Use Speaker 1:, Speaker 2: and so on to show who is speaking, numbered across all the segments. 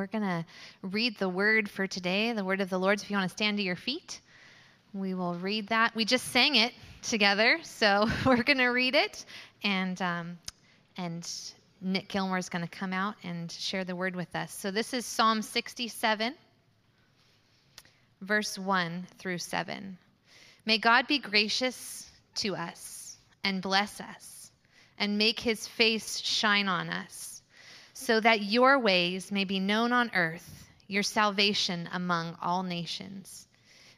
Speaker 1: we're going to read the word for today, the word of the Lord. So if you want to stand to your feet, we will read that. We just sang it together, so we're going to read it. And, um, and Nick Gilmore is going to come out and share the word with us. So this is Psalm 67, verse 1 through 7. May God be gracious to us and bless us and make his face shine on us, so that your ways may be known on earth, your salvation among all nations.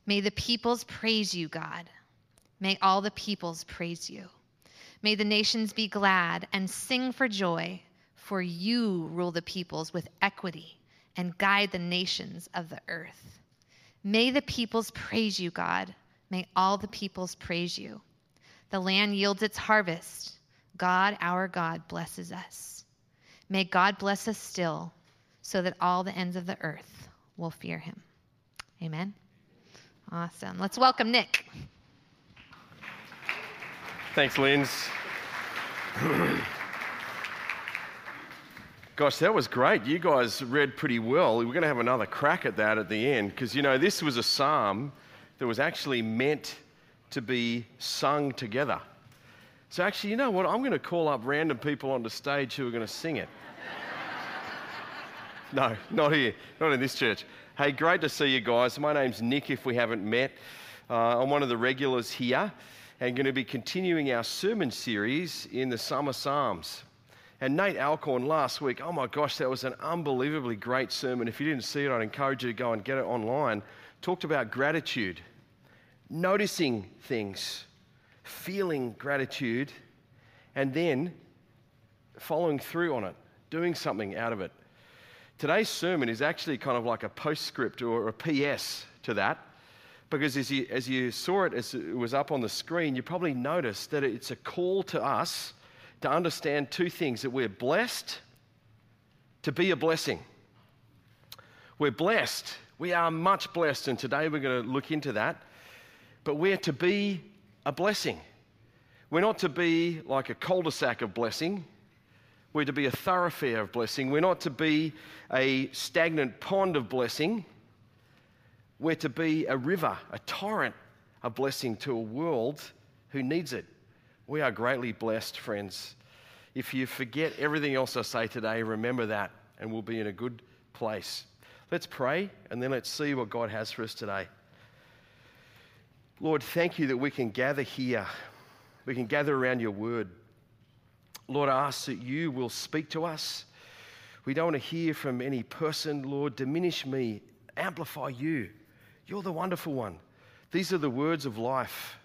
Speaker 1: May the peoples praise you, God. May all the peoples praise you. May the nations be glad and sing for joy, for you rule the peoples with equity and guide the nations of the earth. May the peoples praise you, God. May all the peoples praise you. The land yields its harvest. God, our God, blesses us. May God bless us still, so that all the ends of the earth will fear him. Amen. Awesome. Let's welcome Nick.
Speaker 2: Thanks, Linz. Gosh, that was great. You guys read pretty well. We're going to have another crack at that at the end because, you know, this was a psalm that was actually meant to be sung together. So, actually, you know what? I'm going to call up random people on the stage who are going to sing it. no, not here, not in this church. Hey, great to see you guys. My name's Nick, if we haven't met. Uh, I'm one of the regulars here and going to be continuing our sermon series in the Summer Psalms. And Nate Alcorn last week, oh my gosh, that was an unbelievably great sermon. If you didn't see it, I'd encourage you to go and get it online. Talked about gratitude, noticing things, feeling gratitude, and then following through on it, doing something out of it. Today's sermon is actually kind of like a postscript or a PS to that because as you, as you saw it as it was up on the screen, you probably noticed that it's a call to us to understand two things that we're blessed to be a blessing. We're blessed. We are much blessed, and today we're going to look into that. But we're to be a blessing. We're not to be like a cul de sac of blessing. We're to be a thoroughfare of blessing. We're not to be a stagnant pond of blessing. We're to be a river, a torrent, a blessing to a world who needs it. We are greatly blessed, friends. If you forget everything else I say today, remember that, and we'll be in a good place. Let's pray, and then let's see what God has for us today. Lord, thank you that we can gather here. We can gather around your word. Lord, I ask that you will speak to us. We don't want to hear from any person. Lord, diminish me, amplify you. You're the wonderful one. These are the words of life.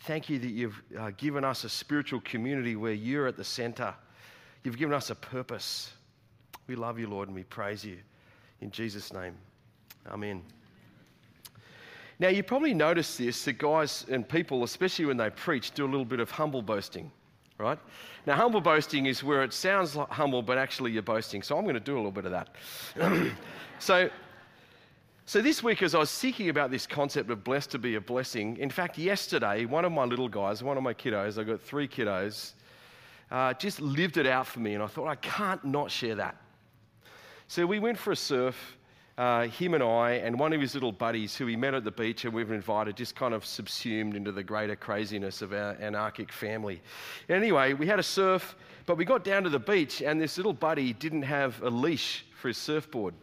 Speaker 2: Thank you that you've uh, given us a spiritual community where you're at the center. You've given us a purpose. We love you, Lord, and we praise you. In Jesus' name, amen. Now, you probably noticed this that guys and people, especially when they preach, do a little bit of humble boasting, right? Now, humble boasting is where it sounds like humble, but actually you're boasting. So I'm going to do a little bit of that. so, so, this week, as I was thinking about this concept of blessed to be a blessing, in fact, yesterday, one of my little guys, one of my kiddos, I've got three kiddos, uh, just lived it out for me, and I thought, I can't not share that. So, we went for a surf, uh, him and I, and one of his little buddies who we met at the beach and we've invited, just kind of subsumed into the greater craziness of our anarchic family. Anyway, we had a surf, but we got down to the beach, and this little buddy didn't have a leash for his surfboard.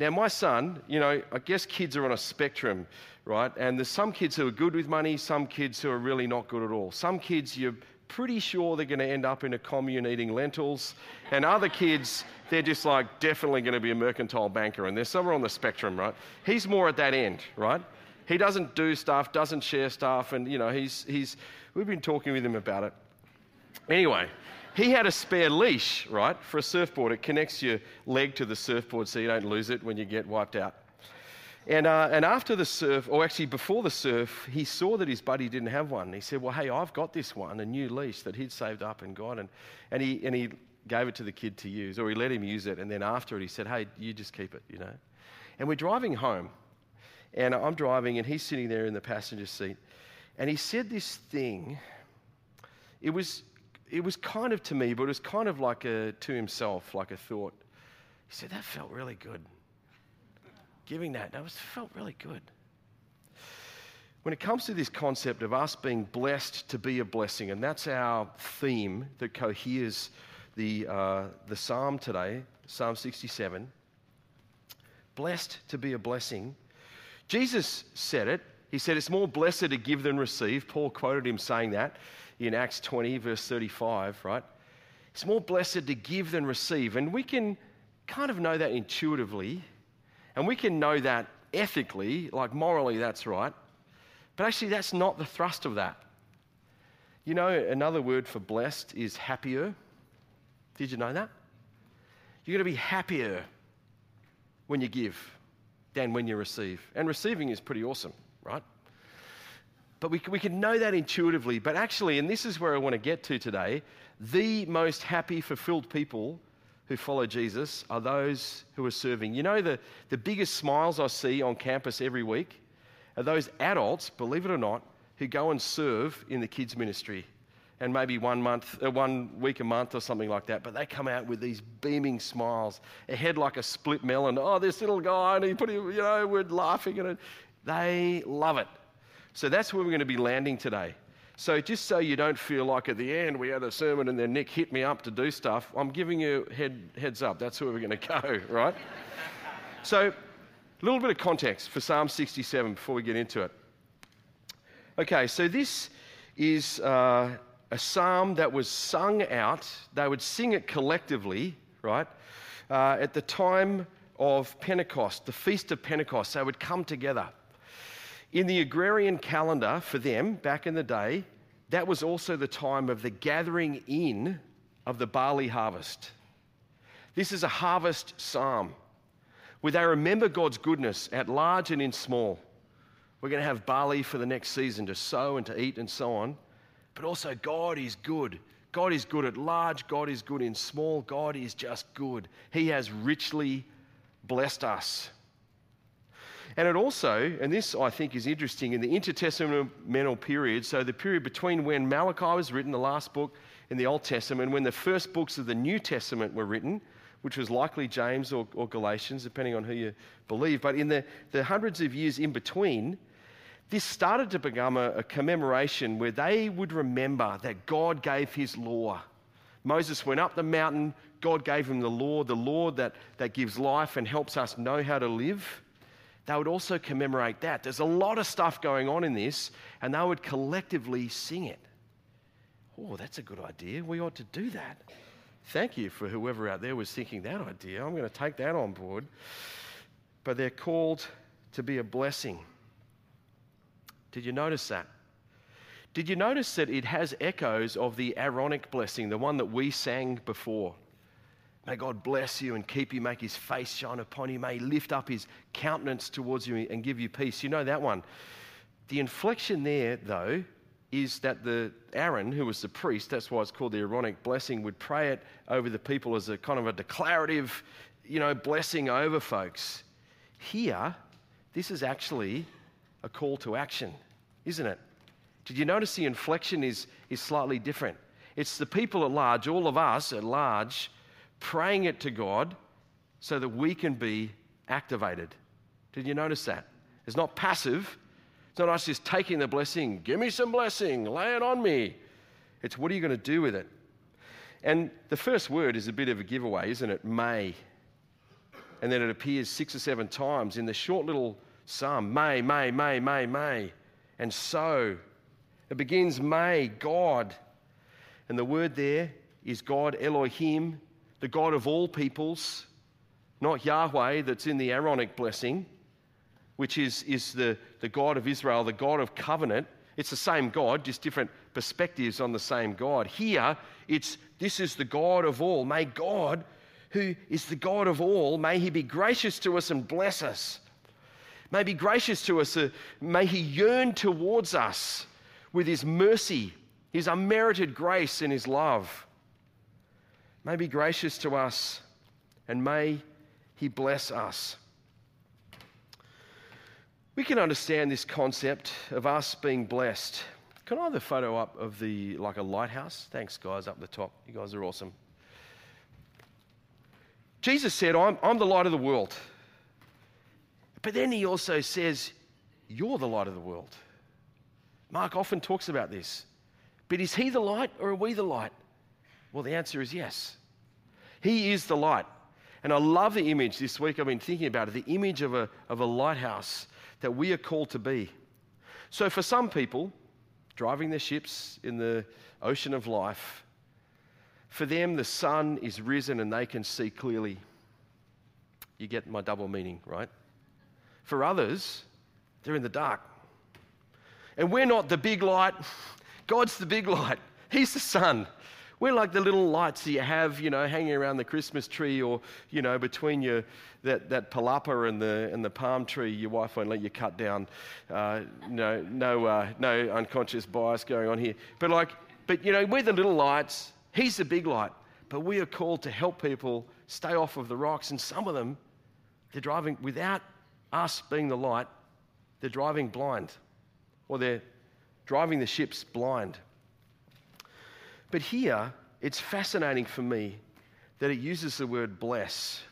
Speaker 2: Now, my son, you know, I guess kids are on a spectrum, right? And there's some kids who are good with money, some kids who are really not good at all. Some kids, you're pretty sure they're going to end up in a commune eating lentils, and other kids, they're just like definitely going to be a mercantile banker, and they're somewhere on the spectrum, right? He's more at that end, right? He doesn't do stuff, doesn't share stuff, and you know, he's, he's, we've been talking with him about it. Anyway, he had a spare leash, right, for a surfboard. It connects your leg to the surfboard so you don't lose it when you get wiped out. And, uh, and after the surf, or actually before the surf, he saw that his buddy didn't have one. He said, Well, hey, I've got this one, a new leash that he'd saved up and got. And, and, he, and he gave it to the kid to use, or he let him use it. And then after it, he said, Hey, you just keep it, you know. And we're driving home. And I'm driving, and he's sitting there in the passenger seat. And he said this thing. It was, it was kind of to me, but it was kind of like a, to himself, like a thought. He said, That felt really good. Giving that, that was, felt really good. When it comes to this concept of us being blessed to be a blessing, and that's our theme that coheres the, uh, the psalm today, Psalm 67 blessed to be a blessing. Jesus said it. He said, It's more blessed to give than receive. Paul quoted him saying that in Acts 20, verse 35, right? It's more blessed to give than receive. And we can kind of know that intuitively, and we can know that ethically, like morally, that's right. But actually, that's not the thrust of that. You know, another word for blessed is happier. Did you know that? You're going to be happier when you give than when you receive. And receiving is pretty awesome, right? But we, we can know that intuitively. But actually, and this is where I want to get to today, the most happy, fulfilled people who follow Jesus are those who are serving. You know, the, the biggest smiles I see on campus every week are those adults, believe it or not, who go and serve in the kids' ministry and maybe one month, uh, one week a month or something like that. But they come out with these beaming smiles, a head like a split melon. Oh, this little guy, and he put him, you know, we're laughing at it. They love it. So that's where we're going to be landing today. So just so you don't feel like at the end we had a sermon and then Nick hit me up to do stuff, I'm giving you head, heads up. That's where we're going to go, right? so a little bit of context for Psalm 67 before we get into it. Okay, so this is. Uh, a psalm that was sung out. They would sing it collectively, right? Uh, at the time of Pentecost, the Feast of Pentecost, they would come together. In the agrarian calendar for them back in the day, that was also the time of the gathering in of the barley harvest. This is a harvest psalm where they remember God's goodness at large and in small. We're going to have barley for the next season to sow and to eat and so on but also God is good. God is good at large, God is good in small, God is just good. He has richly blessed us. And it also, and this I think is interesting, in the intertestamental period, so the period between when Malachi was written, the last book in the Old Testament, and when the first books of the New Testament were written, which was likely James or, or Galatians, depending on who you believe, but in the, the hundreds of years in between, this started to become a, a, commemoration where they would remember that God gave his law. Moses went up the mountain, God gave him the law, the law that, that gives life and helps us know how to live. They would also commemorate that. There's a lot of stuff going on in this, and they would collectively sing it. Oh, that's a good idea. We ought to do that. Thank you for whoever out there was thinking that idea. I'm going to take that on board. But they're called to be a blessing. Did you notice that? Did you notice that it has echoes of the Aaronic blessing, the one that we sang before? May God bless you and keep you, make his face shine upon you. May he lift up his countenance towards you and give you peace. You know that one. The inflection there, though, is that the Aaron, who was the priest, that's why it's called the Aaronic blessing, would pray it over the people as a kind of a declarative, you know, blessing over folks. Here, this is actually a call to action, isn't it? Did you notice the inflection is, is slightly different? It's the people at large, all of us at large, praying it to God so that we can be activated. Did you notice that? It's not passive. It's not us just taking the blessing, give me some blessing, lay it on me. It's what are you going to do with it? And the first word is a bit of a giveaway, isn't it? May. And then it appears six or seven times in the short little Psalm. May, may, may, may, may. And so it begins, may, God. And the word there is God Elohim, the God of all peoples, not Yahweh that's in the Aaronic blessing, which is, is the, the God of Israel, the God of covenant. It's the same God, just different perspectives on the same God. Here, it's this is the God of all. May God, who is the God of all, may he be gracious to us and bless us may be gracious to us. Uh, may He yearn towards us with His mercy, His unmerited grace, and His love. May be gracious to us, and may He bless us. We can understand this concept of us being blessed. Can I have the photo up of the like a lighthouse? Thanks, guys, up the top. You guys are awesome. Jesus said, I'm, I'm the light of the world. But then he also says, You're the light of the world. Mark often talks about this. But is he the light or are we the light? Well, the answer is yes. He is the light. And I love the image this week, I've been thinking about it the image of a, of a lighthouse that we are called to be. So, for some people, driving their ships in the ocean of life, for them, the sun is risen and they can see clearly. You get my double meaning, right? For others, they're in the dark. And we're not the big light, God's the big light. He's the sun. We're like the little lights that you have, you know, hanging around the Christmas tree or, you know, between your, that, that palapa and the, and the palm tree your wife won't let you cut down. Uh, no, no, uh, no unconscious bias going on here. But like, but, you know, we're the little lights. He's the big light. But we are called to help people stay off of the rocks. And some of them, they're driving without us being the light, they're driving blind. Or they're driving the ships blind. But here, it's fascinating for me that it uses the word bless.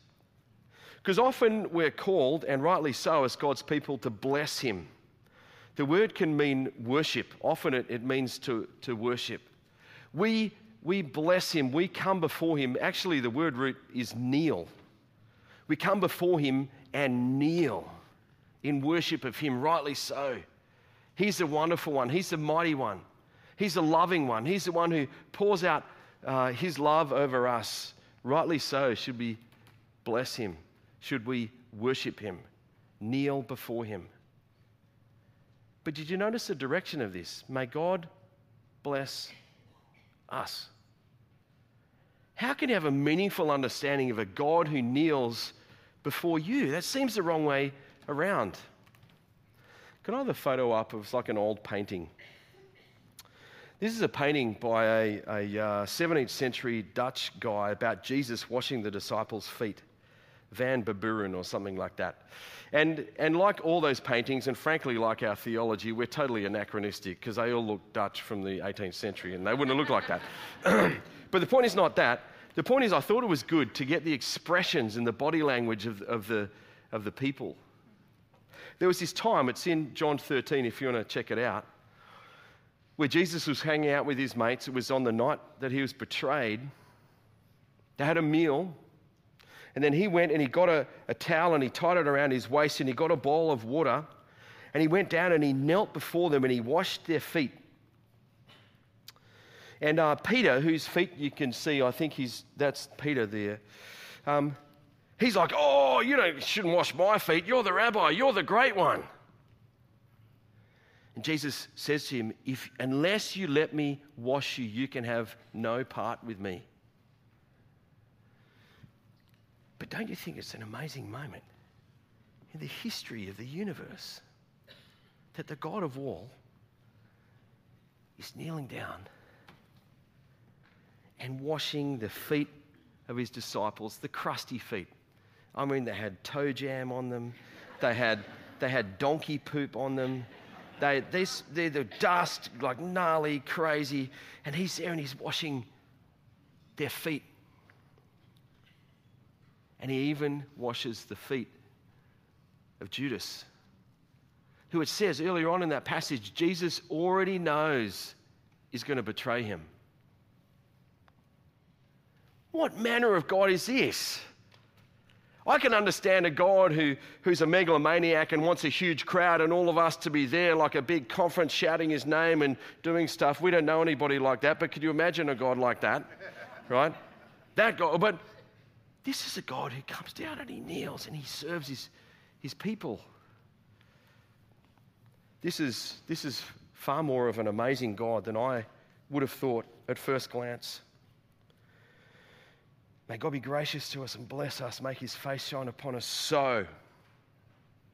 Speaker 2: Because often we're called, and rightly so, as God's people, to bless Him. The word can mean worship. Often it, it means to, to worship. We, we bless Him. We come before Him. Actually, the word root is kneel. We come before Him and kneel in worship of Him, rightly so. He's the wonderful one, He's the mighty one. He's the loving one. He's the one who pours out uh, his love over us. Rightly so. Should we bless him? Should we worship him? Kneel before him? But did you notice the direction of this? May God bless us. How can you have a meaningful understanding of a God who kneels before you? That seems the wrong way around. Can I have a photo up of like an old painting? This is a painting by a, a uh, 17th century Dutch guy about Jesus washing the disciples' feet, Van Baburen or something like that. And, and like all those paintings, and frankly, like our theology, we're totally anachronistic because they all look Dutch from the 18th century and they wouldn't look like that. but the point is not that. The point is, I thought it was good to get the expressions and the body language of, of, the, of the people. There was this time, it's in John 13 if you want to check it out where Jesus was hanging out with his mates. It was on the night that he was betrayed. They had a meal. And then he went and he got a, a towel and he tied it around his waist and he got a bowl of water. And he went down and he knelt before them and he washed their feet. And uh, Peter, whose feet you can see, I think he's, that's Peter there. Um, he's like, Oh, you don't, shouldn't wash my feet. You're the rabbi. You're the great one. And Jesus says to him, if, Unless you let me wash you, you can have no part with me. But don't you think it's an amazing moment in the history of the universe that the God of all is kneeling down and washing the feet of his disciples, the crusty feet? I mean, they had toe jam on them, they had, they had donkey poop on them. They, they, they're the dust, like gnarly, crazy. And he's there and he's washing their feet. And he even washes the feet of Judas, who it says earlier on in that passage, Jesus already knows is going to betray him. What manner of God is this? I can understand a God who, who's a megalomaniac and wants a huge crowd and all of us to be there like a big conference shouting his name and doing stuff. We don't know anybody like that, but could you imagine a God like that? Right? That God. But this is a God who comes down and he kneels and he serves his, his people. This is, this is far more of an amazing God than I would have thought at first glance. May God be gracious to us and bless us, make his face shine upon us. So,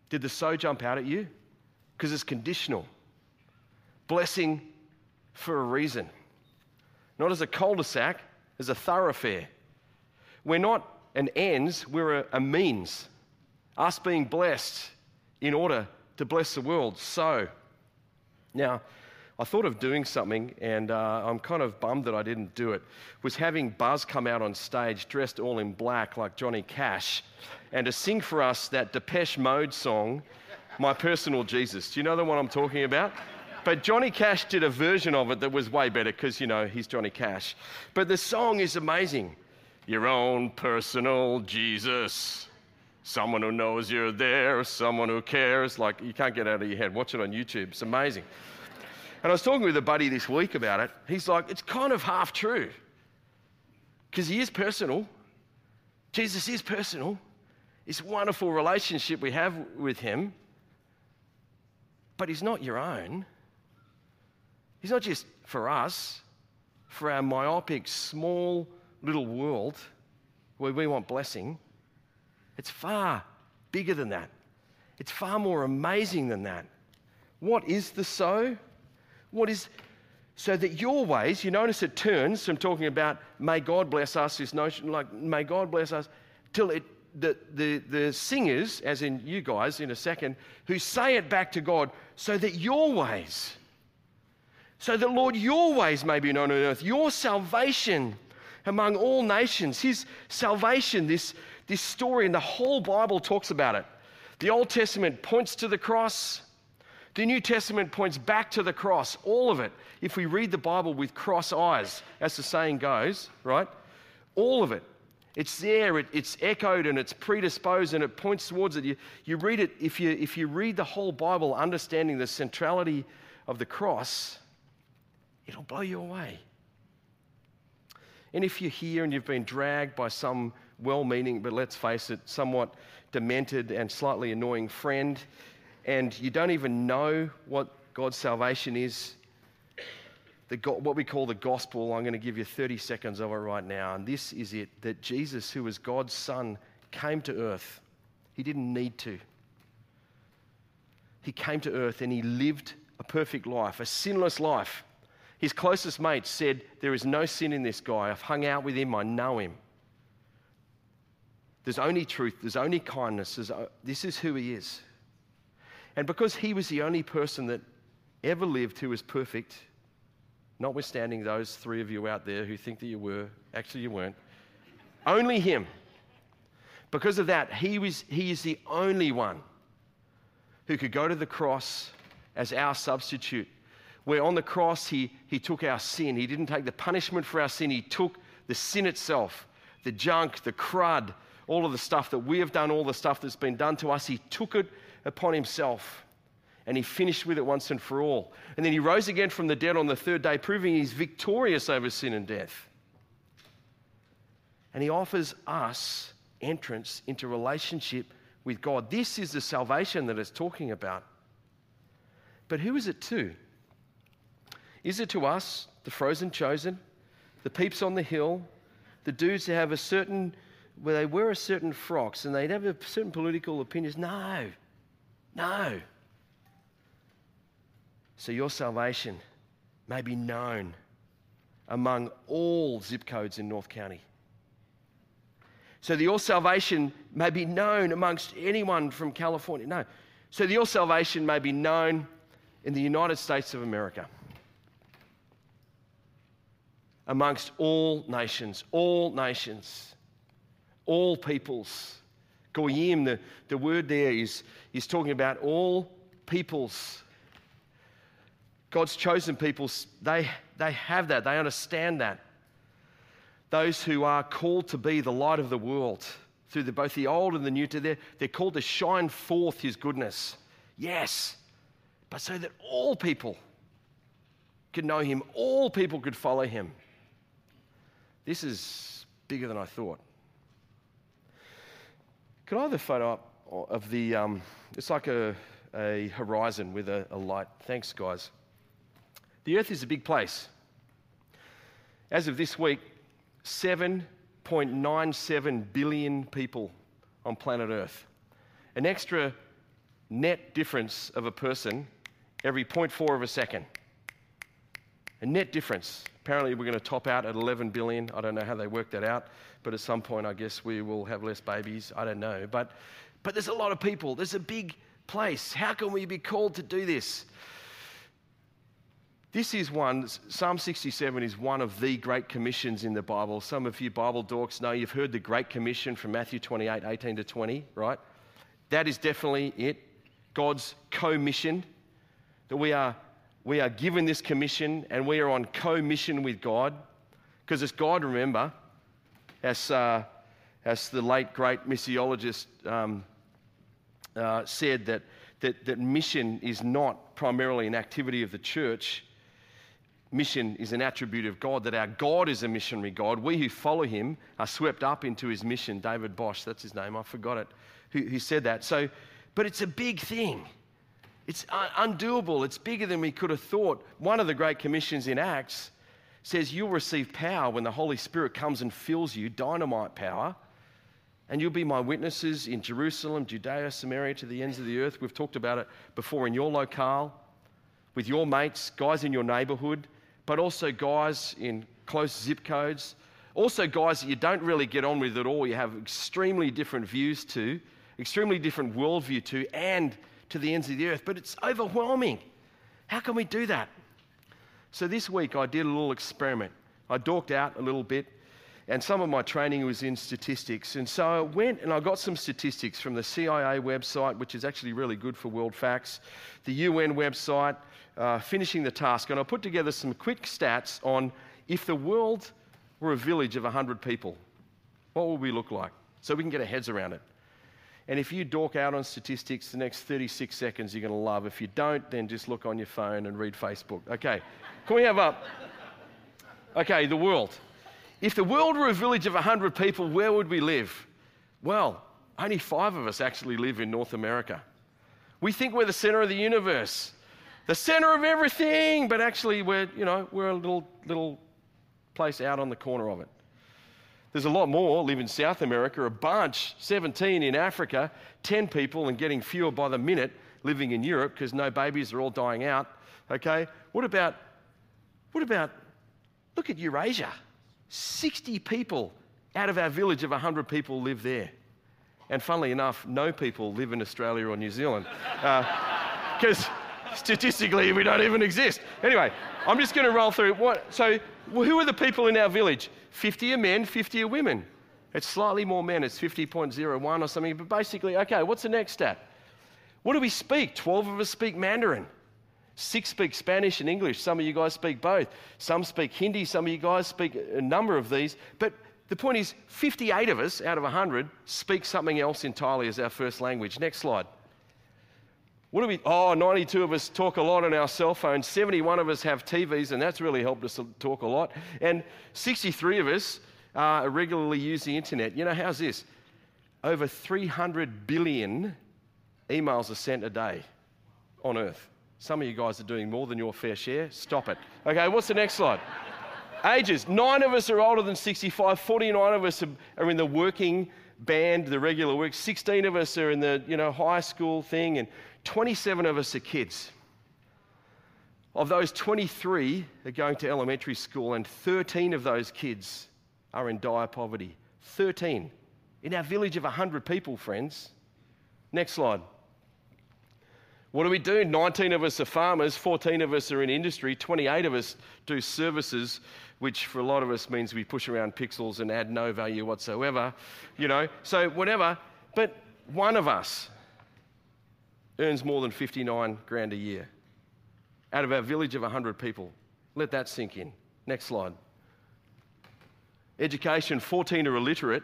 Speaker 2: did the so jump out at you? Because it's conditional. Blessing for a reason. Not as a cul de sac, as a thoroughfare. We're not an ends, we're a, a means. Us being blessed in order to bless the world. So, now, I thought of doing something, and uh, I'm kind of bummed that I didn't do it. Was having Buzz come out on stage dressed all in black like Johnny Cash, and to sing for us that Depeche Mode song, "My Personal Jesus." Do you know the one I'm talking about? But Johnny Cash did a version of it that was way better because, you know, he's Johnny Cash. But the song is amazing. Your own personal Jesus. Someone who knows you're there, someone who cares. Like, you can't get out of your head. Watch it on YouTube. It's amazing. And I was talking with a buddy this week about it. He's like, it's kind of half true. Because he is personal. Jesus is personal. It's a wonderful relationship we have with him. But he's not your own. He's not just for us, for our myopic, small little world where we want blessing. It's far bigger than that. It's far more amazing than that. What is the so? What is so that your ways, you notice it turns from talking about may God bless us, this notion like may God bless us, till it the, the, the singers, as in you guys in a second, who say it back to God, so that your ways, so that, Lord, your ways may be known on earth, your salvation among all nations, his salvation, this, this story, and the whole Bible talks about it. The Old Testament points to the cross, the New Testament points back to the cross, all of it. If we read the Bible with cross eyes, as the saying goes, right? All of it. It's there, it, it's echoed and it's predisposed and it points towards it. You, you read it, if you, if you read the whole Bible, understanding the centrality of the cross, it'll blow you away. And if you're here and you've been dragged by some well meaning, but let's face it, somewhat demented and slightly annoying friend, and you don't even know what God's salvation is, the, what we call the gospel, I'm going to give you 30 seconds of it right now. And this is it that Jesus, who was God's Son, came to earth. He didn't need to. He came to earth and he lived a perfect life, a sinless life. His closest mates said, There is no sin in this guy. I've hung out with him, I know him. There's only truth, there's only kindness. There's, this is who he is. And because he was the only person that ever lived who was perfect, notwithstanding those three of you out there who think that you were, actually, you weren't, only him. Because of that, he, was, he is the only one who could go to the cross as our substitute where on the cross he, he took our sin. He didn't take the punishment for our sin, he took the sin itself, the junk, the crud, all of the stuff that we have done, all the stuff that's been done to us. He took it upon himself and he finished with it once and for all. And then he rose again from the dead on the third day, proving he's victorious over sin and death. And he offers us entrance into relationship with God. This is the salvation that it's talking about. But who is it to? Is it to us, the frozen chosen, the peeps on the hill, the dudes who have a certain, where they wear a certain frocks and they have a certain political opinions? No, no. So your salvation may be known among all zip codes in North County. So that your salvation may be known amongst anyone from California. No. So that your salvation may be known in the United States of America amongst all nations, all nations, all peoples. Goyim, the, the word there is, is talking about all peoples. God's chosen peoples, they, they have that, they understand that. Those who are called to be the light of the world through the, both the old and the new, their, they're called to shine forth his goodness. Yes, but so that all people could know him, all people could follow him. This is bigger than I thought. Could I have the photo up of the, um, it's like a, a horizon with a, a light. Thanks, guys. The earth is a big place. As of this week, 7.97 billion people on planet Earth. An extra net difference of a person every 0.4 of a second. A net difference. Apparently, we're going to top out at 11 billion. I don't know how they work that out, but at some point, I guess we will have less babies. I don't know. But, but there's a lot of people. There's a big place. How can we be called to do this? This is one, Psalm 67 is one of the great commissions in the Bible. Some of you Bible dorks know you've heard the Great Commission from Matthew 28 18 to 20, right? That is definitely it. God's co-mission. That we are, we are given this commission and we are on co-mission with God. Because it's God, remember, as, uh, as the late great missiologist um, uh, said, that, that, that mission is not primarily an activity of the church. Mission is an attribute of God, that our God is a missionary God. We who follow him are swept up into his mission. David Bosch, that's his name, I forgot it, who, who said that. So, but it's a big thing. It's undoable. It's bigger than we could have thought. One of the great commissions in Acts says you'll receive power when the Holy Spirit comes and fills you, dynamite power. And you'll be my witnesses in Jerusalem, Judea, Samaria, to the ends of the earth. We've talked about it before in your locale, with your mates, guys in your neighborhood, but also guys in close zip codes. Also, guys that you don't really get on with at all, you have extremely different views to, extremely different worldview to, and to the ends of the earth. But it's overwhelming. How can we do that? So this week I did a little experiment. I dorked out a little bit, and some of my training was in statistics. And so I went and I got some statistics from the CIA website, which is actually really good for world facts, the UN website, uh, finishing the task. And I put together some quick stats on if the world were a village of 100 people, what would we look like? So we can get our heads around it. And if you dork out on statistics the next 36 seconds, you're going to love. If you don't, then just look on your phone and read Facebook. Okay, can we have up? Okay, the world. If the world were a village of 100 people, where would we live? Well, only five of us actually live in North America. We think we're the center of the universe, the center of everything, but actually we're, you know, we're a little, little place out on the corner of it. There's a lot more live in South America, a bunch, 17 in Africa, 10 people and getting fewer by the minute living in Europe because no babies are all dying out. Okay? What about, what about, look at Eurasia. 60 people out of our village of 100 people live there. And funnily enough, no people live in Australia or New Zealand. Because uh, statistically, we don't even exist. Anyway, I'm just going to roll through what. So, who are the people in our village? 50 are men, 50 are women. It's slightly more men, it's 50.01 or something, but basically, okay, what's the next stat? What do we speak? 12 of us speak Mandarin. Six speak Spanish and English. Some of you guys speak both. Some speak Hindi. Some of you guys speak a number of these. But the point is, 58 of us out of 100 speak something else entirely as our first language. Next slide. What do we? Oh, 92 of us talk a lot on our cell phones. 71 of us have TVs, and that's really helped us talk a lot. And 63 of us uh, regularly use the internet. You know, how's this? Over 300 billion emails are sent a day on Earth. Some of you guys are doing more than your fair share. Stop it. Okay, what's the next slide? Ages. Nine of us are older than 65. 49 of us are in the working band, the regular work. 16 of us are in the you know high school thing, and 27 of us are kids. Of those, 23 are going to elementary school, and 13 of those kids are in dire poverty. 13. In our village of 100 people, friends. Next slide. What do we do? 19 of us are farmers, 14 of us are in industry, 28 of us do services, which for a lot of us means we push around pixels and add no value whatsoever, you know. So, whatever. But one of us earns more than 59 grand a year out of our village of 100 people. Let that sink in. Next slide. Education 14 are illiterate.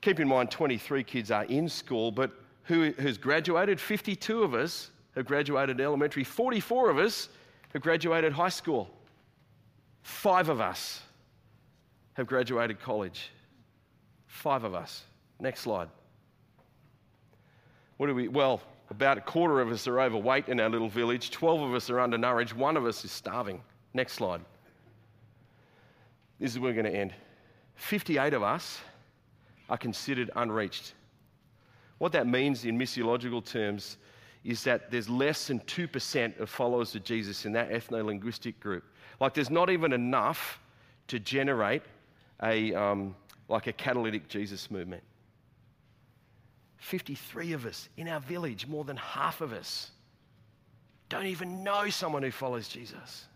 Speaker 2: Keep in mind, 23 kids are in school, but who has graduated? 52 of us have graduated elementary, 44 of us have graduated high school, five of us have graduated college. Five of us. Next slide. What do we, well, about a quarter of us are overweight in our little village. 12 of us are undernourished. One of us is starving. Next slide. This is where we're going to end. 58 of us are considered unreached. What that means in missiological terms is that there's less than 2% of followers of Jesus in that ethno linguistic group. Like, there's not even enough to generate a, um, like a catalytic Jesus movement. 53 of us in our village, more than half of us, don't even know someone who follows Jesus.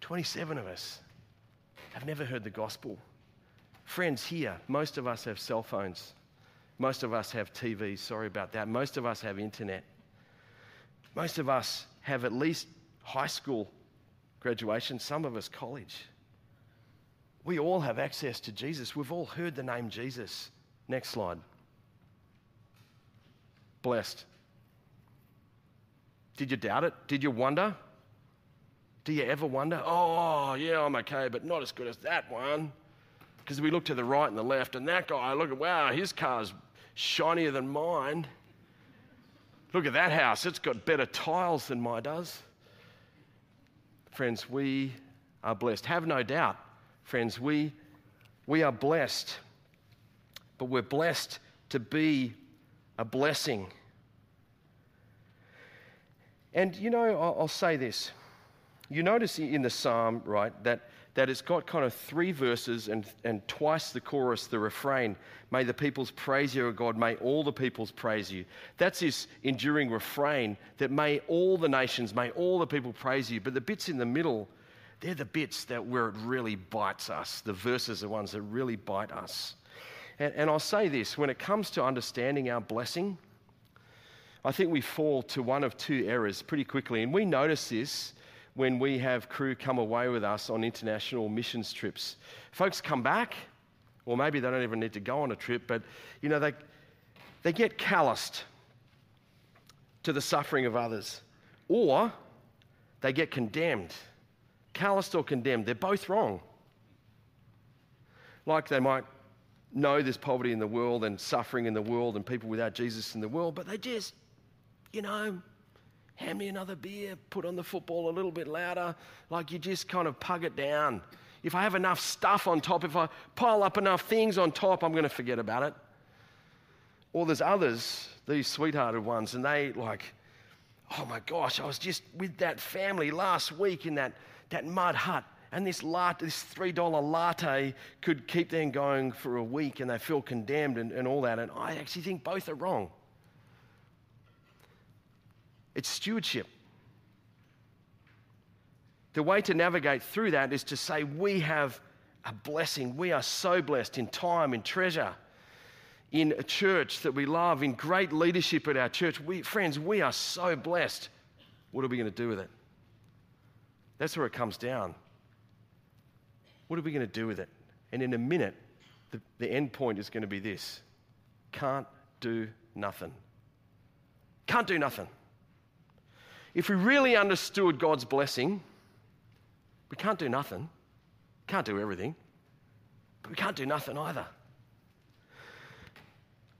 Speaker 2: 27 of us have never heard the gospel. Friends, here, most of us have cell phones. Most of us have TVs. Sorry about that. Most of us have internet. Most of us have at least high school graduation, some of us college. We all have access to Jesus. We've all heard the name Jesus. Next slide. Blessed. Did you doubt it? Did you wonder? Do you ever wonder, oh, yeah, I'm okay, but not as good as that one? Because we look to the right and the left, and that guy, look at, wow, his car's shinier than mine. Look at that house, it's got better tiles than mine does. Friends, we are blessed. Have no doubt, friends, we, we are blessed, but we're blessed to be a blessing. And you know, I'll, I'll say this. You notice in the psalm, right, that that it's got kind of three verses and, and twice the chorus, the refrain, May the peoples praise you, O God, may all the peoples praise you. That's this enduring refrain that may all the nations, may all the people praise you. But the bits in the middle, they're the bits that where it really bites us. The verses are ones that really bite us. And, and I'll say this when it comes to understanding our blessing, I think we fall to one of two errors pretty quickly. And we notice this when we have crew come away with us on international missions trips. Folks come back, or maybe they don't even need to go on a trip, but you know, they, they get calloused to the suffering of others, or they get condemned. Calloused or condemned, they're both wrong. Like they might know there's poverty in the world and suffering in the world and people without Jesus in the world, but they just, you know, hand me another beer, put on the football a little bit louder. Like you just kind of pug it down. If I have enough stuff on top, if I pile up enough things on top, I'm going to forget about it. Or there's others, these sweethearted ones, and they like, oh my gosh, I was just with that family last week in that, that mud hut. And this, latte, this $3 latte could keep them going for a week and they feel condemned and, and all that. And I actually think both are wrong. It's stewardship. The way to navigate through that is to say, We have a blessing. We are so blessed in time, in treasure, in a church that we love, in great leadership at our church. We, friends, we are so blessed. What are we going to do with it? That's where it comes down. What are we going to do with it? And in a minute, the, the end point is going to be this can't do nothing. Can't do nothing. If we really understood God's blessing, we can't do nothing. Can't do everything. But we can't do nothing either.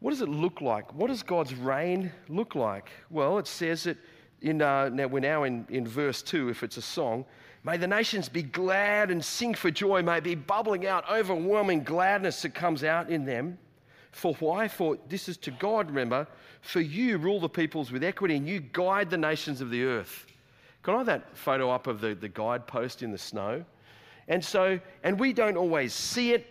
Speaker 2: What does it look like? What does God's reign look like? Well, it says that in, uh, now we're now in, in verse 2, if it's a song. May the nations be glad and sing for joy. May be bubbling out overwhelming gladness that comes out in them. For why? For this is to God, remember, for you rule the peoples with equity and you guide the nations of the earth. Can I have that photo up of the, the guidepost in the snow? And so, and we don't always see it.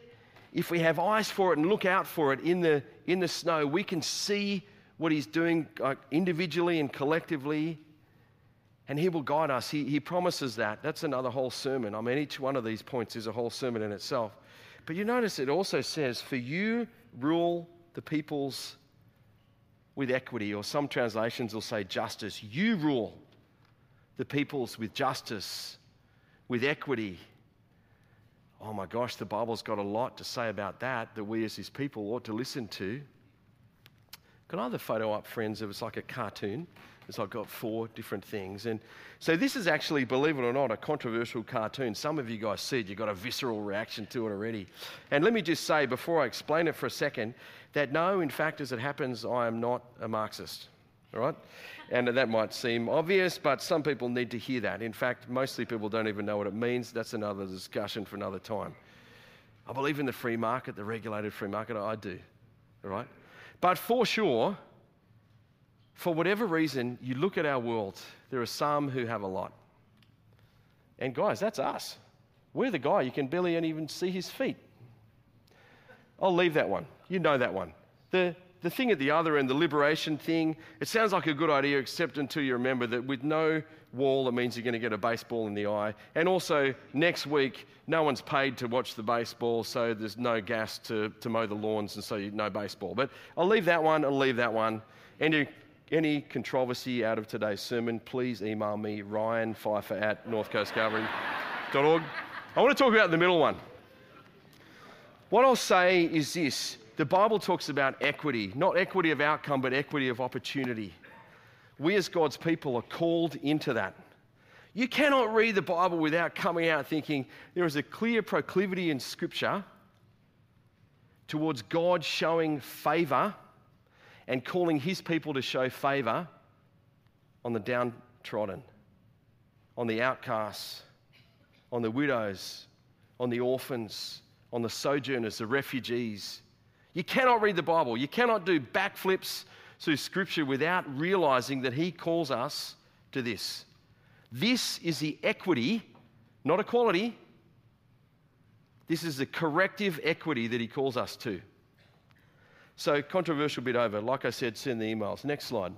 Speaker 2: If we have eyes for it and look out for it in the, in the snow, we can see what he's doing individually and collectively, and he will guide us. He, he promises that. That's another whole sermon. I mean, each one of these points is a whole sermon in itself. But you notice it also says, For you rule the peoples with equity, or some translations will say justice. You rule the peoples with justice, with equity. Oh my gosh, the Bible's got a lot to say about that that we as his people ought to listen to. Can I have the photo up, friends? It was like a cartoon. It's like got four different things. And so this is actually, believe it or not, a controversial cartoon. Some of you guys see it, you've got a visceral reaction to it already. And let me just say, before I explain it for a second, that no, in fact, as it happens, I am not a Marxist. All right? And that might seem obvious, but some people need to hear that. In fact, mostly people don't even know what it means. That's another discussion for another time. I believe in the free market, the regulated free market. I do. All right? But for sure, for whatever reason, you look at our world, there are some who have a lot. And guys, that's us. We're the guy, you can barely even see his feet. I'll leave that one. You know that one. The, the thing at the other end, the liberation thing, it sounds like a good idea, except until you remember that with no wall, it means you're going to get a baseball in the eye. And also, next week, no one's paid to watch the baseball, so there's no gas to, to mow the lawns, and so you, no baseball. But I'll leave that one, I'll leave that one. Any, any controversy out of today's sermon, please email me, Ryan Pfeiffer at northcoastcalvary.org. I want to talk about the middle one. What I'll say is this the Bible talks about equity, not equity of outcome, but equity of opportunity. We as God's people are called into that. You cannot read the Bible without coming out thinking there is a clear proclivity in Scripture towards God showing favor and calling his people to show favor on the downtrodden, on the outcasts, on the widows, on the orphans, on the sojourners, the refugees. You cannot read the Bible. You cannot do backflips through Scripture without realizing that He calls us to this. This is the equity, not equality. This is the corrective equity that He calls us to. So, controversial bit over. Like I said, send the emails. Next slide.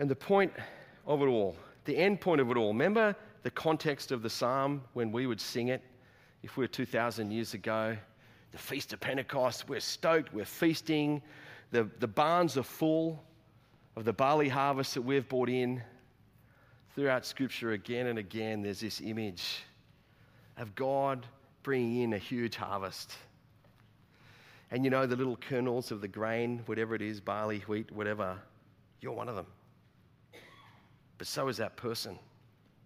Speaker 2: And the point of it all, the end point of it all. Remember the context of the psalm when we would sing it? if we were 2,000 years ago. The Feast of Pentecost, we're stoked, we're feasting. The, the barns are full of the barley harvest that we've brought in. Throughout Scripture, again and again, there's this image of God bringing in a huge harvest. And you know, the little kernels of the grain, whatever it is barley, wheat, whatever you're one of them. But so is that person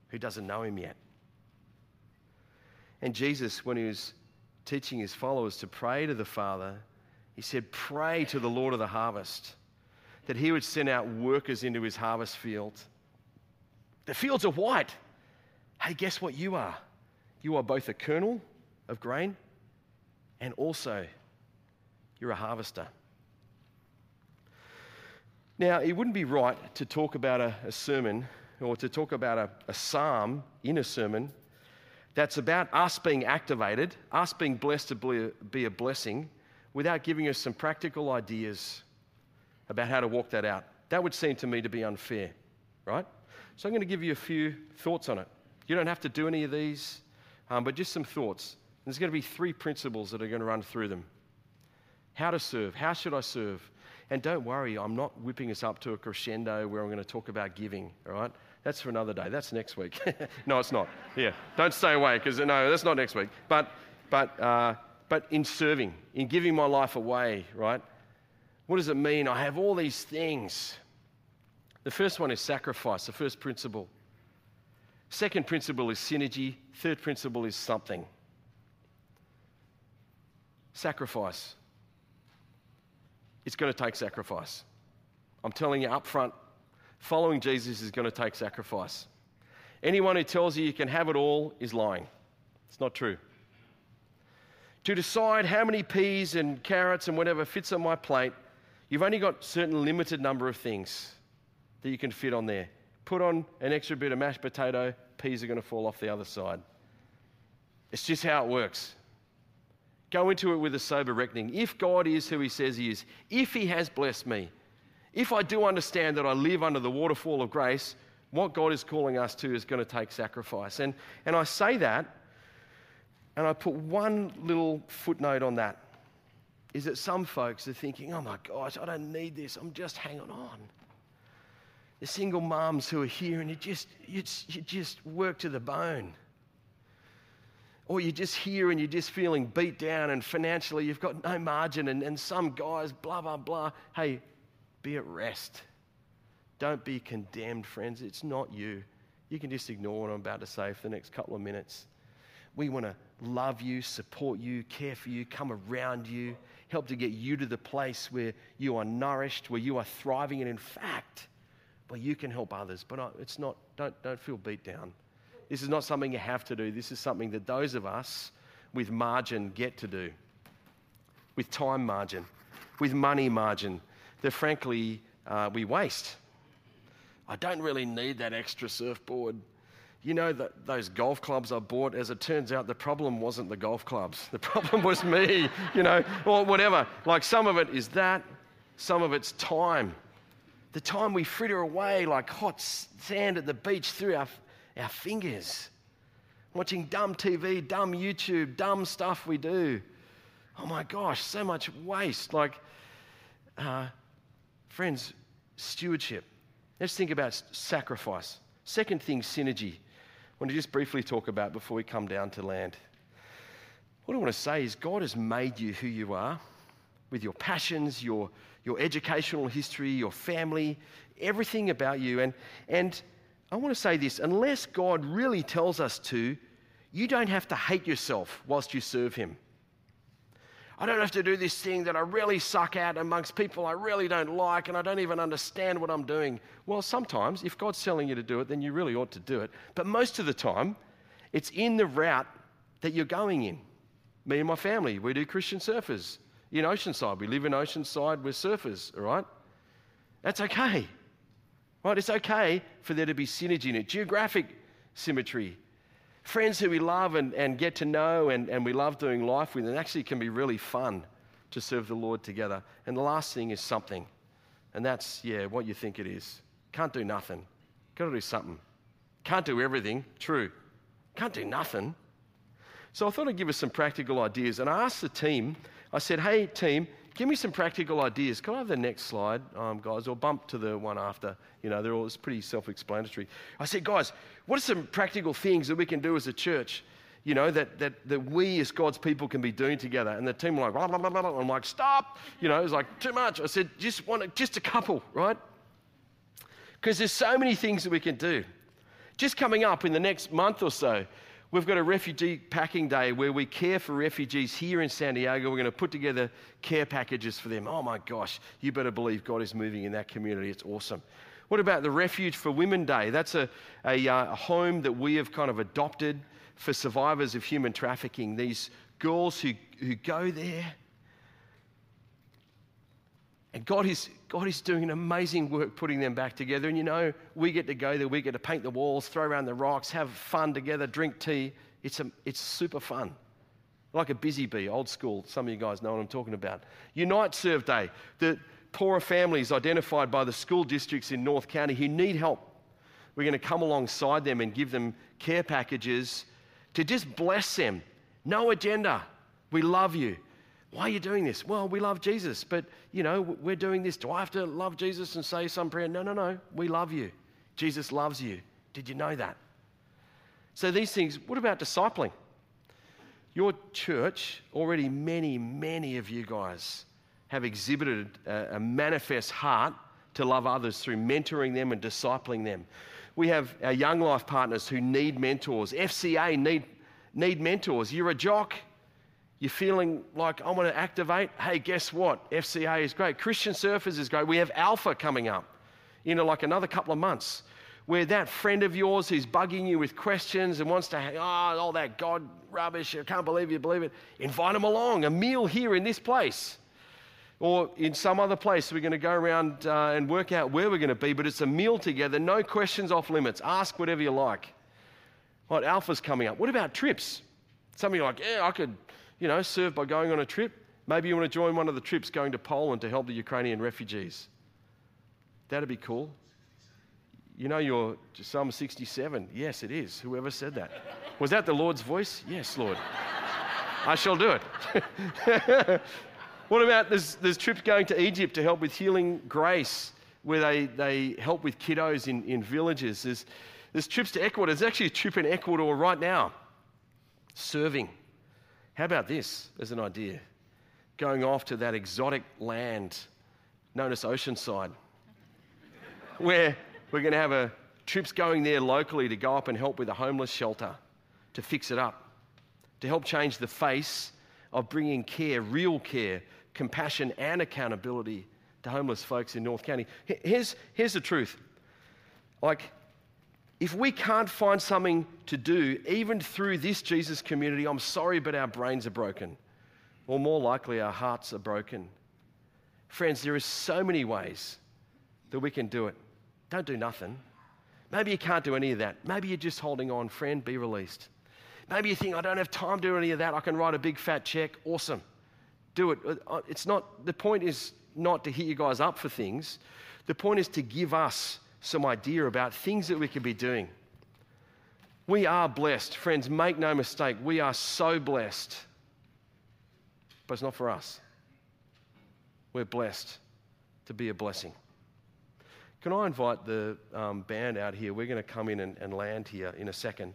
Speaker 2: who doesn't know him yet. And Jesus, when he was teaching his followers to pray to the Father, he said, Pray to the Lord of the harvest that he would send out workers into his harvest field. The fields are white. Hey, guess what you are? You are both a kernel of grain and also you're a harvester. Now, it wouldn't be right to talk about a, a sermon or to talk about a, a psalm in a sermon that's about us being activated, us being blessed to be a blessing, without giving us some practical ideas about how to walk that out. That would seem to me to be unfair, right? So I'm going to give you a few thoughts on it. You don't have to do any of these, um, but just some thoughts. There's going to be three principles that are going to run through them how to serve, how should I serve? And don't worry, I'm not whipping us up to a crescendo where I'm going to talk about giving, all right? That's for another day. That's next week. no, it's not. Yeah, don't stay away because no, that's not next week. But, but, uh, but in serving, in giving my life away, right? What does it mean? I have all these things. The first one is sacrifice, the first principle. Second principle is synergy. Third principle is something. Sacrifice. It's going to take sacrifice. I'm telling you up front, following Jesus is going to take sacrifice. Anyone who tells you you can have it all is lying. It's not true. To decide how many peas and carrots and whatever fits on my plate, you've only got a certain limited number of things that you can fit on there. Put on an extra bit of mashed potato, peas are going to fall off the other side. It's just how it works. Go into it with a sober reckoning. If God is who He says He is, if He has blessed me, if I do understand that I live under the waterfall of grace, what God is calling us to is going to take sacrifice. And, and I say that, and I put one little footnote on that is that some folks are thinking, oh my gosh, I don't need this, I'm just hanging on. The single moms who are here and you just, you, you just work to the bone. Or you're just here and you're just feeling beat down and financially you've got no margin and, and some guys, blah, blah, blah. Hey, be at rest. Don't be condemned, friends. It's not you. You can just ignore what I'm about to say for the next couple of minutes. We want to love you, support you, care for you, come around you, help to get you to the place where you are nourished, where you are thriving, and in fact, where you can help others. But it's not, don't, don't feel beat down. This is not something you have to do. This is something that those of us with margin get to do, with time margin, with money margin, that frankly uh, we waste. I don't really need that extra surfboard. you know, that those golf clubs I bought, as it turns out, the problem wasn't the golf clubs. The problem was me, you know, or whatever. Like some of it is that, some of it's time. The time we fritter away like hot sand at the beach through our, our fingers, watching dumb TV, dumb YouTube, dumb stuff we do. Oh my gosh, so much waste. Like, uh, friends, stewardship. Let's think about sacrifice. Second thing, synergy. I want to just briefly talk about before we come down to land. What I want to say is God has made you who you are with your passions, your, your educational history, your family, everything about you. And, and I want to say this unless God really tells us to, you don't have to hate yourself whilst you serve Him. I don't have to do this thing that I really suck at amongst people I really don't like and I don't even understand what I'm doing. Well, sometimes, if God's telling you to do it, then you really ought to do it. But most of the time, it's in the route that you're going in. Me and my family, we do Christian surfers in Oceanside. We live in Oceanside, we're surfers, all right? That's okay. Right? It's okay for there to be synergy in it, geographic symmetry, friends who we love and, and get to know and, and we love doing life with, and actually can be really fun to serve the Lord together. And the last thing is something, and that's, yeah, what you think it is. Can't do nothing. Got to do something. Can't do everything, true. Can't do nothing. So I thought I'd give us some practical ideas. And I asked the team, I said, hey, team, give me some practical ideas. Can I have the next slide, um, guys, or bump to the one after? You know, they're all it's pretty self-explanatory. I said, guys, what are some practical things that we can do as a church? You know, that, that, that we as God's people can be doing together. And the team were like, blah, blah, blah. I'm like, stop. You know, it's like too much. I said, just one, just a couple, right? Because there's so many things that we can do. Just coming up in the next month or so, We've got a refugee packing day where we care for refugees here in San Diego. We're going to put together care packages for them. Oh my gosh, you better believe God is moving in that community. It's awesome. What about the Refuge for Women Day? That's a, a, uh, a home that we have kind of adopted for survivors of human trafficking. These girls who, who go there. And God is, God is doing an amazing work putting them back together. And you know, we get to go there, we get to paint the walls, throw around the rocks, have fun together, drink tea. It's, a, it's super fun. Like a busy bee, old school. Some of you guys know what I'm talking about. Unite Serve Day. The poorer families identified by the school districts in North County who need help. We're going to come alongside them and give them care packages to just bless them. No agenda. We love you. Why are you doing this? Well, we love Jesus, but you know, we're doing this. Do I have to love Jesus and say some prayer? No, no, no. We love you. Jesus loves you. Did you know that? So, these things, what about discipling? Your church, already many, many of you guys have exhibited a, a manifest heart to love others through mentoring them and discipling them. We have our young life partners who need mentors. FCA need, need mentors. You're a jock, you're feeling like I want to activate, hey, guess what? FCA is great. Christian Surfers is great. We have Alpha coming up in like another couple of months where that friend of yours who's bugging you with questions and wants to, oh, all that God rubbish, I can't believe you believe it, invite them along. A meal here in this place. Or in some other place, we're going to go around uh, and work out where we're going to be, but it's a meal together, no questions off limits. Ask whatever you like. What Alpha's coming up. What about trips? Some of you are like, yeah, I could you know, serve by going on a trip. Maybe you want to join one of the trips going to Poland to help the Ukrainian refugees. That'd be cool. You know, you're Psalm 67. Yes, it is. Whoever said that. Was that the Lord's voice? Yes, Lord. I shall do it. what about there's, there's trips going to Egypt to help with healing grace, where they, they help with kiddos in, in villages. There's, there's trips to Ecuador. There's actually a trip in Ecuador right now, serving how about this as an idea? Going off to that exotic land known as Oceanside, where we're going to have a trips going there locally to go up and help with a homeless shelter, to fix it up, to help change the face of bringing care, real care, compassion, and accountability to homeless folks in North County. Here's, here's the truth. Like, if we can't find something to do, even through this Jesus community, I'm sorry, but our brains are broken. Or more likely, our hearts are broken. Friends, there are so many ways that we can do it. Don't do nothing. Maybe you can't do any of that. Maybe you're just holding on. Friend, be released. Maybe you think, I don't have time to do any of that. I can write a big fat check. Awesome. Do it. Uh, uh, it's not, the point is not to hit you guys up for things. The point is to give us some idea about things that we could be doing. We are blessed. Friends, make no mistake, we are so blessed. But it's not for us. We're blessed to be a blessing. Can I invite the um, band out here? We're going to come in and, and land here in a second.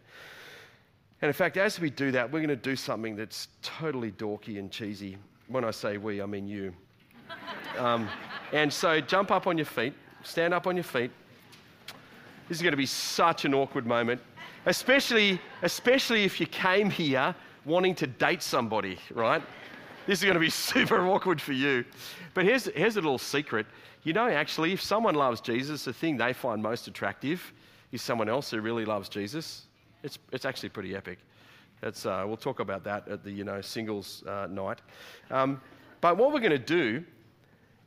Speaker 2: And in fact, as we do that, we're going to do something that's totally dorky and cheesy. When I say we, I mean you. Um, and so jump up on your feet, stand up on your feet. This is going to be such an awkward moment, especially, especially if you came here wanting to date somebody, right? This is going to be super awkward for you. But here's, here's a little secret. You know, actually, if someone loves Jesus, the thing they find most attractive is someone else who really loves Jesus. It's, it's actually pretty epic. Uh, we'll talk about that at the you know, singles uh, night. Um, but what we're going to do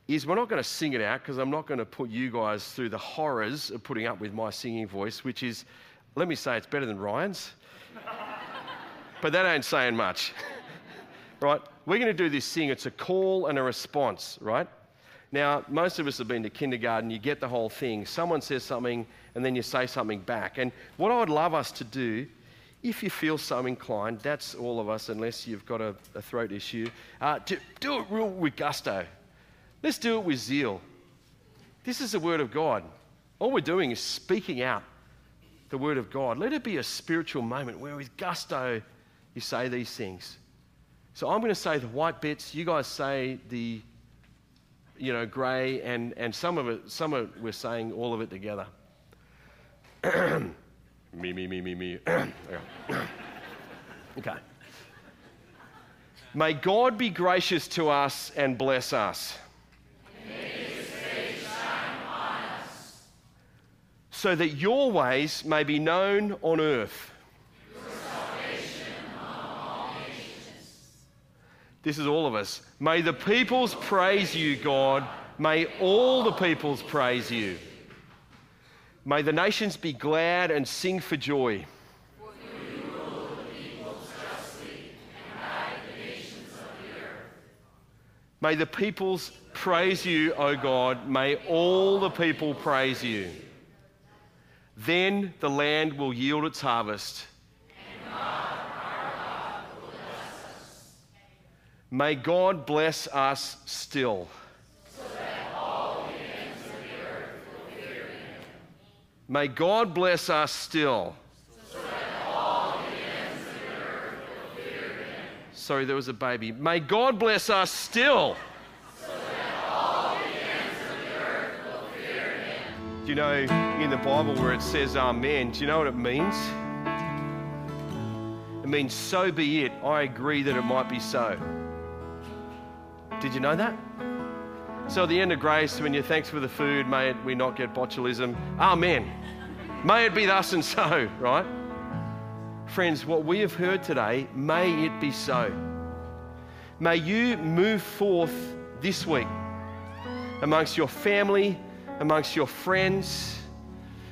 Speaker 2: is we're not going to sing it out because I'm not going to put you guys through the horrors of putting up with my singing voice, which is, let me say, it's better than Ryan's. but that ain't saying much. right? We're going to do this thing. It's a call and a response, right? Now, most of us have been to kindergarten. You get the whole thing. Someone says something, and then you say something back. And what I would love us to do, if you feel so inclined, that's all of us, unless you've got a, a throat issue, uh, to do it real with gusto. Let's do it with zeal. This is the Word of God. All we're doing is speaking out the Word of God. Let it be a spiritual moment where, with gusto, you say these things. So I'm going to say the white bits. You guys say the, you know, grey, and, and some of it, some of it, we're saying all of it together. me, me, me, me, me. okay. May God be gracious to us and bless us. So that your ways may be known on earth. This is all of us. May the peoples praise you, God. May all the peoples praise you. May the nations be glad and sing for joy. May the peoples praise you, O God. May all the people praise you. Then the land will yield its harvest. May God bless us still. May God bless us still. Sorry, there was a baby. May God bless us still. Do you know in the Bible where it says Amen, do you know what it means? It means, so be it. I agree that it might be so. Did you know that? So at the end of grace, when you're thanks for the food, may we not get botulism. Amen. May it be thus and so, right? Friends, what we have heard today, may it be so. May you move forth this week amongst your family, amongst your friends,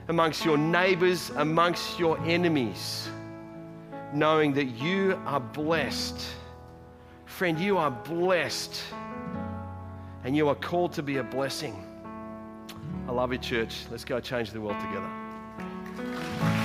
Speaker 2: amongst your neighbors, amongst your enemies, knowing that you are blessed. Friend, you are blessed and you are called to be a blessing. I love you, church. Let's go change the world together.